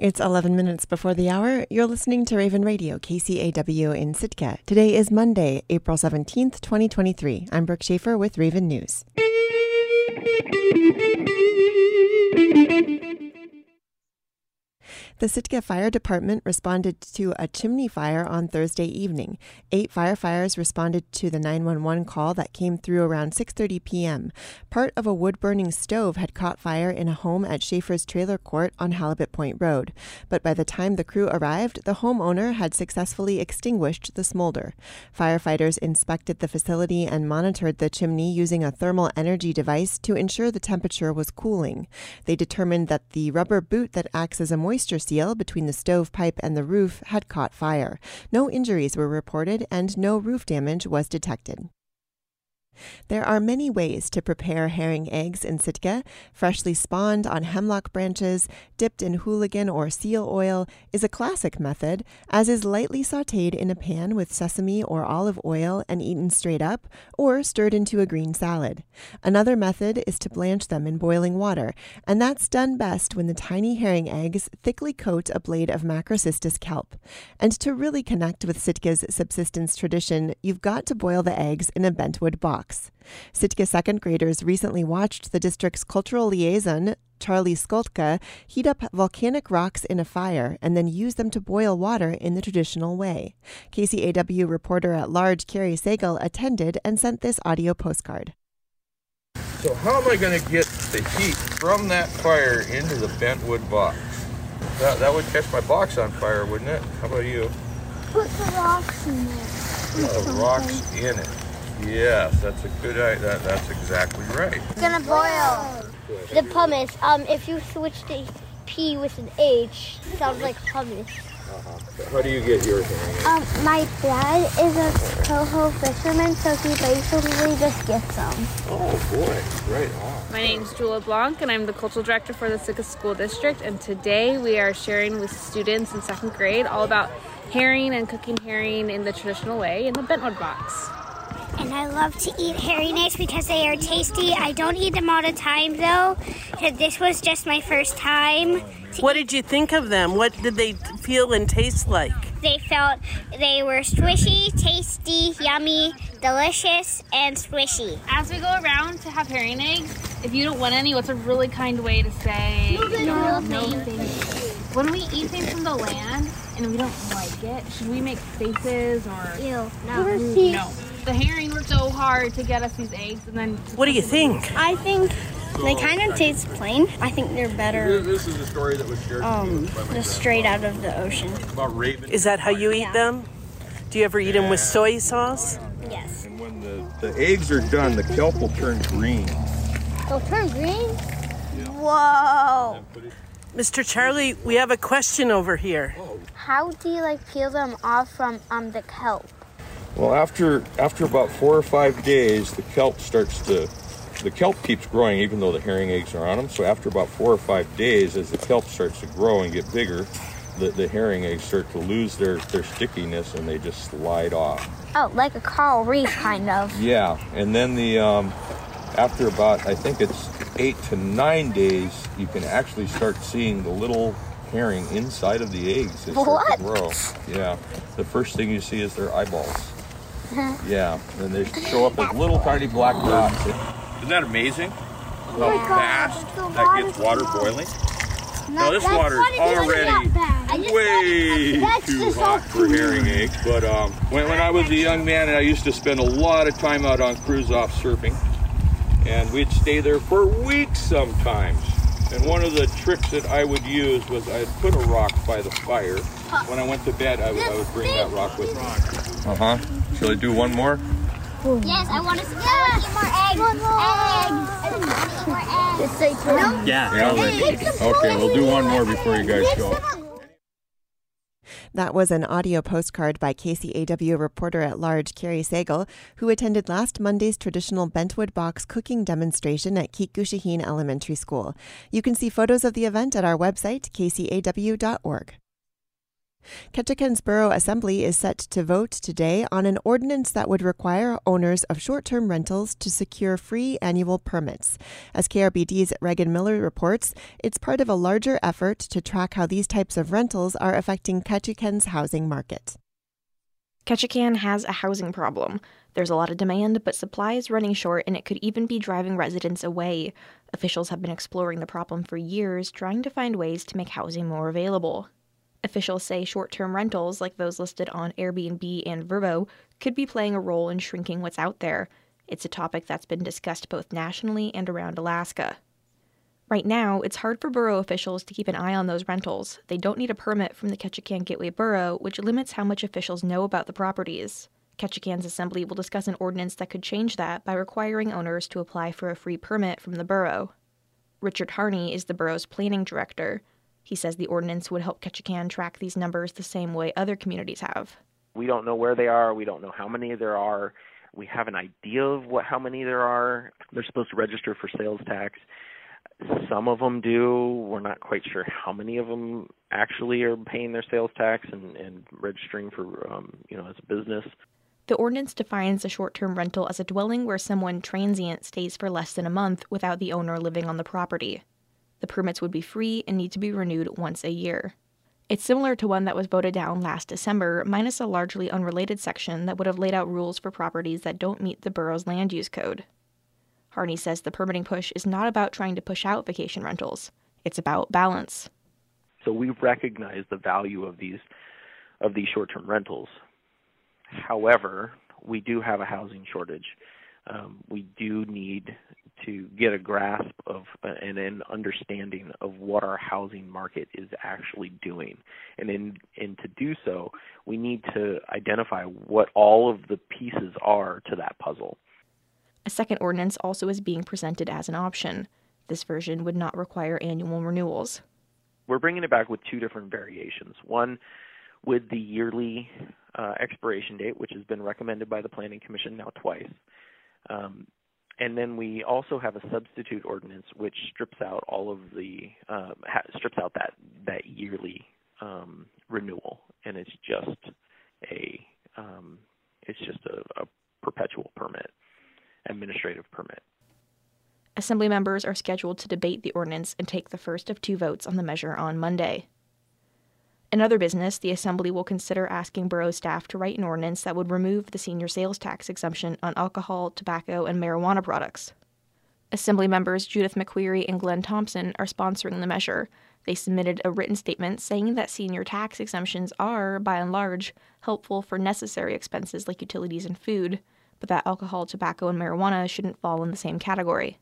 It's 11 minutes before the hour. You're listening to Raven Radio, KCAW in Sitka. Today is Monday, April 17th, 2023. I'm Brooke Schaefer with Raven News. The Sitka Fire Department responded to a chimney fire on Thursday evening. Eight firefighters responded to the 911 call that came through around 6:30 p.m. Part of a wood-burning stove had caught fire in a home at Schaefer's Trailer Court on Halibut Point Road. But by the time the crew arrived, the homeowner had successfully extinguished the smolder. Firefighters inspected the facility and monitored the chimney using a thermal energy device to ensure the temperature was cooling. They determined that the rubber boot that acts as a moisture seal between the stovepipe and the roof had caught fire. No injuries were reported and no roof damage was detected. There are many ways to prepare herring eggs in Sitka. Freshly spawned on hemlock branches, dipped in hooligan or seal oil is a classic method, as is lightly sauteed in a pan with sesame or olive oil and eaten straight up, or stirred into a green salad. Another method is to blanch them in boiling water, and that's done best when the tiny herring eggs thickly coat a blade of Macrocystis kelp. And to really connect with Sitka's subsistence tradition, you've got to boil the eggs in a bentwood box. Sitka second graders recently watched the district's cultural liaison, Charlie Skultka, heat up volcanic rocks in a fire and then use them to boil water in the traditional way. KCAW reporter at large Carrie Sagal attended and sent this audio postcard. So how am I going to get the heat from that fire into the bentwood box? That, that would catch my box on fire, wouldn't it? How about you? Put the rocks in there. Put the rocks in it. Yes, that's a good idea. That, that's exactly right. It's gonna boil. The pumice. Um, if you switch the P with an H, it sounds like hummus. How do you get your herring? Um, my dad is a coho fisherman, so he basically just gets them. Oh boy, right on. My name's Jula Blanc, and I'm the cultural director for the Sitka School District. And today we are sharing with students in second grade all about herring and cooking herring in the traditional way in the bentwood box. And I love to eat herring eggs because they are tasty. I don't eat them all the time though. 'cause This was just my first time. What did you think of them? What did they feel and taste like? They felt they were swishy, tasty, yummy, delicious, and swishy. As we go around to have herring eggs, if you don't want any, what's a really kind way to say No, no thank thanks? When we eat things from the land and we don't like it, should we make faces or Ew, no. no? The herring worked so hard to get us these eggs, and then What do you think? I think they kind of taste plain. I think they're better This is a story that was shared um, by just straight out of the ocean. about raven. Is that how you eat them? Do you ever eat them with soy sauce? Yes. And when the, the eggs are done, the kelp will turn green. They'll turn green? Whoa. Mr. Charlie, we have a question over here. How do you like peel them off from um the kelp? Well, after after about four or five days, the kelp starts to the kelp keeps growing even though the herring eggs are on them. So after about four or five days, as the kelp starts to grow and get bigger, the, the herring eggs start to lose their, their stickiness and they just slide off. Oh, like a coral reef, kind of. Yeah, and then the um, after about I think it's eight to nine days, you can actually start seeing the little herring inside of the eggs. What? grow. Yeah, the first thing you see is their eyeballs. yeah, and they show up as little tiny black dots. Isn't that amazing? How my God, fast it's that gets water snow. boiling? No, Now this water is already way That's too just hot for herring eggs. But um, when, when I was a young man, and I used to spend a lot of time out on Kruzof surfing, and we'd stay there for weeks sometimes. And one of the tricks that I would use was I'd put a rock by the fire. When I went to bed, I would, I would bring that rock with me. Uh huh. Shall I do one more? Yes, I want to see more eggs. Eggs. More eggs. Just say no. Yeah. Okay, we'll do one more before you guys go. That was an audio postcard by KCAW reporter at large Carrie Sagal, who attended last Monday's traditional Bentwood Box cooking demonstration at Keet Gooshi Heen Elementary School. You can see photos of the event at our website, kcaw.org. Ketchikan's Borough Assembly is set to vote today on an ordinance that would require owners of short term rentals to secure free annual permits. As KRBD's Reagan Miller reports, it's part of a larger effort to track how these types of rentals are affecting Ketchikan's housing market. Ketchikan has a housing problem. There's a lot of demand, but supply is running short and it could even be driving residents away. Officials have been exploring the problem for years, trying to find ways to make housing more available. Officials say short term rentals, like those listed on Airbnb and Vrbo, could be playing a role in shrinking what's out there. It's a topic that's been discussed both nationally and around Alaska. Right now, it's hard for borough officials to keep an eye on those rentals. They don't need a permit from the Ketchikan Gateway Borough, which limits how much officials know about the properties. Ketchikan's assembly will discuss an ordinance that could change that by requiring owners to apply for a free permit from the borough. Richard Harney is the borough's planning director. He says the ordinance would help Ketchikan track these numbers the same way other communities have. We don't know where they are. We don't know how many there are. We have an idea of what how many there are. They're supposed to register for sales tax. Some of them do. We're not quite sure how many of them actually are paying their sales tax and, and registering for um, you know as a business. The ordinance defines a short term rental as a dwelling where someone transient stays for less than a month without the owner living on the property. The permits would be free and need to be renewed once a year. It's similar to one that was voted down last December, minus a largely unrelated section that would have laid out rules for properties that don't meet the borough's land use code. Harney says the permitting push is not about trying to push out vacation rentals. It's about balance. So we recognize the value of these of these short-term rentals. However, we do have a housing shortage. Um, we do need to get a grasp of and an understanding of what our housing market is actually doing. And in, and to do so, we need to identify what all of the pieces are to that puzzle. A second ordinance also is being presented as an option. This version would not require annual renewals. We're bringing it back with two different variations. One with the yearly uh, expiration date, which has been recommended by the Planning Commission now twice. Um, and then we also have a substitute ordinance which strips out all of the um, ha- strips out that that yearly um, renewal, and it's just a um, it's just a, a perpetual permit, administrative permit. Assembly members are scheduled to debate the ordinance and take the first of two votes on the measure on Monday. In other business, the Assembly will consider asking borough staff to write an ordinance that would remove the senior sales tax exemption on alcohol, tobacco, and marijuana products. Assembly members Judith McQuerry and Glenn Thompson are sponsoring the measure. They submitted a written statement saying that senior tax exemptions are, by and large, helpful for necessary expenses like utilities and food, but that alcohol, tobacco, and marijuana shouldn't fall in the same category.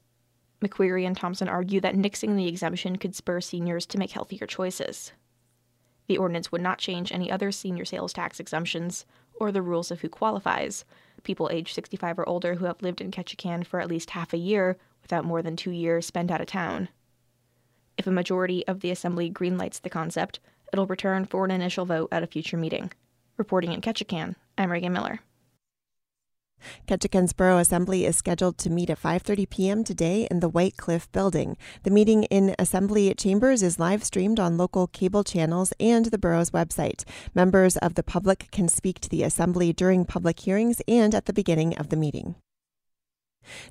McQuerry and Thompson argue that nixing the exemption could spur seniors to make healthier choices. The ordinance would not change any other senior sales tax exemptions or the rules of who qualifies. People age 65 or older who have lived in Ketchikan for at least half a year without more than two years spent out of town. If a majority of the Assembly greenlights the concept, it'll return for an initial vote at a future meeting. Reporting in Ketchikan, I'm Reagan Miller. Ketchikan's Borough Assembly is scheduled to meet at 5:30 p.m. today in the White Cliff Building. The meeting in Assembly Chambers is live streamed on local cable channels and the borough's website. Members of the public can speak to the assembly during public hearings and at the beginning of the meeting.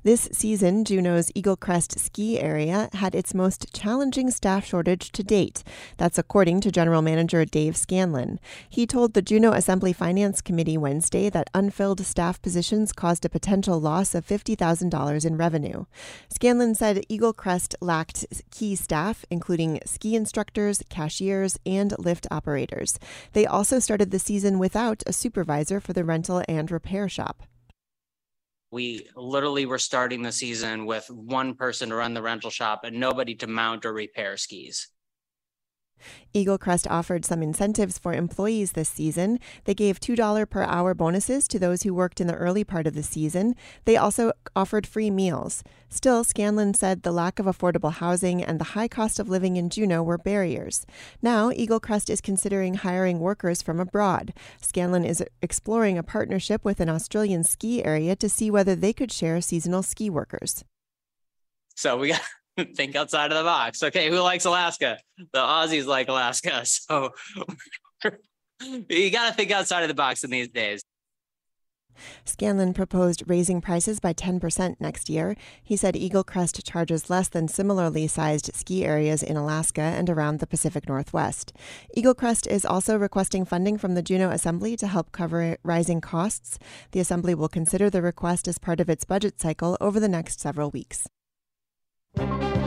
This season, Juneau's Eaglecrest ski area had its most challenging staff shortage to date. That's according to General Manager Dave Scanlan. He told the Juneau Assembly Finance Committee Wednesday that unfilled staff positions caused a potential loss of $50,000 in revenue. Scanlan said Eaglecrest lacked key staff, including ski instructors, cashiers, and lift operators. They also started the season without a supervisor for the rental and repair shop. We literally were starting the season with one person to run the rental shop and nobody to mount or repair skis. Eaglecrest offered some incentives for employees this season. They gave $2 per hour bonuses to those who worked in the early part of the season. They also offered free meals. Still, Scanlan said the lack of affordable housing and the high cost of living in Juneau were barriers. Now, Eaglecrest is considering hiring workers from abroad. Scanlan is exploring a partnership with an Australian ski area to see whether they could share seasonal ski workers. So we got think outside of the box. Okay, who likes Alaska? The Aussies like Alaska. So you got to think outside of the box in these days. Scanlan proposed raising prices by 10% next year. He said Eaglecrest charges less than similarly sized ski areas in Alaska and around the Pacific Northwest. Eaglecrest is also requesting funding from the Juneau Assembly to help cover rising costs. The Assembly will consider the request as part of its budget cycle over the next several weeks. Thank you.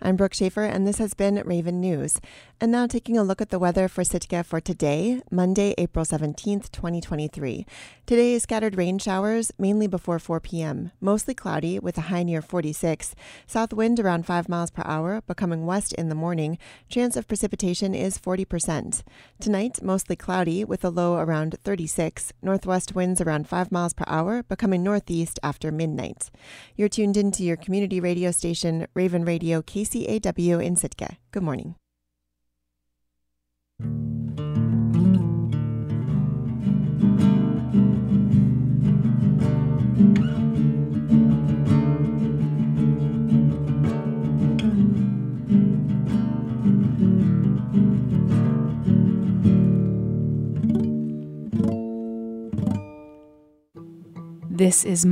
I'm Brooke Schaefer, and this has been Raven News. And now taking a look at the weather for Sitka for today, Monday, April 17th, 2023. Today scattered rain showers, mainly before 4 p.m., mostly cloudy with a high near 46. South wind around 5 miles per hour, becoming west in the morning. Chance of precipitation is 40%. Tonight, mostly cloudy with a low around 36. Northwest winds around 5 miles per hour, becoming northeast after midnight. You're tuned into your community radio station, Raven Radio KCAW in Sitka. Good morning. This is.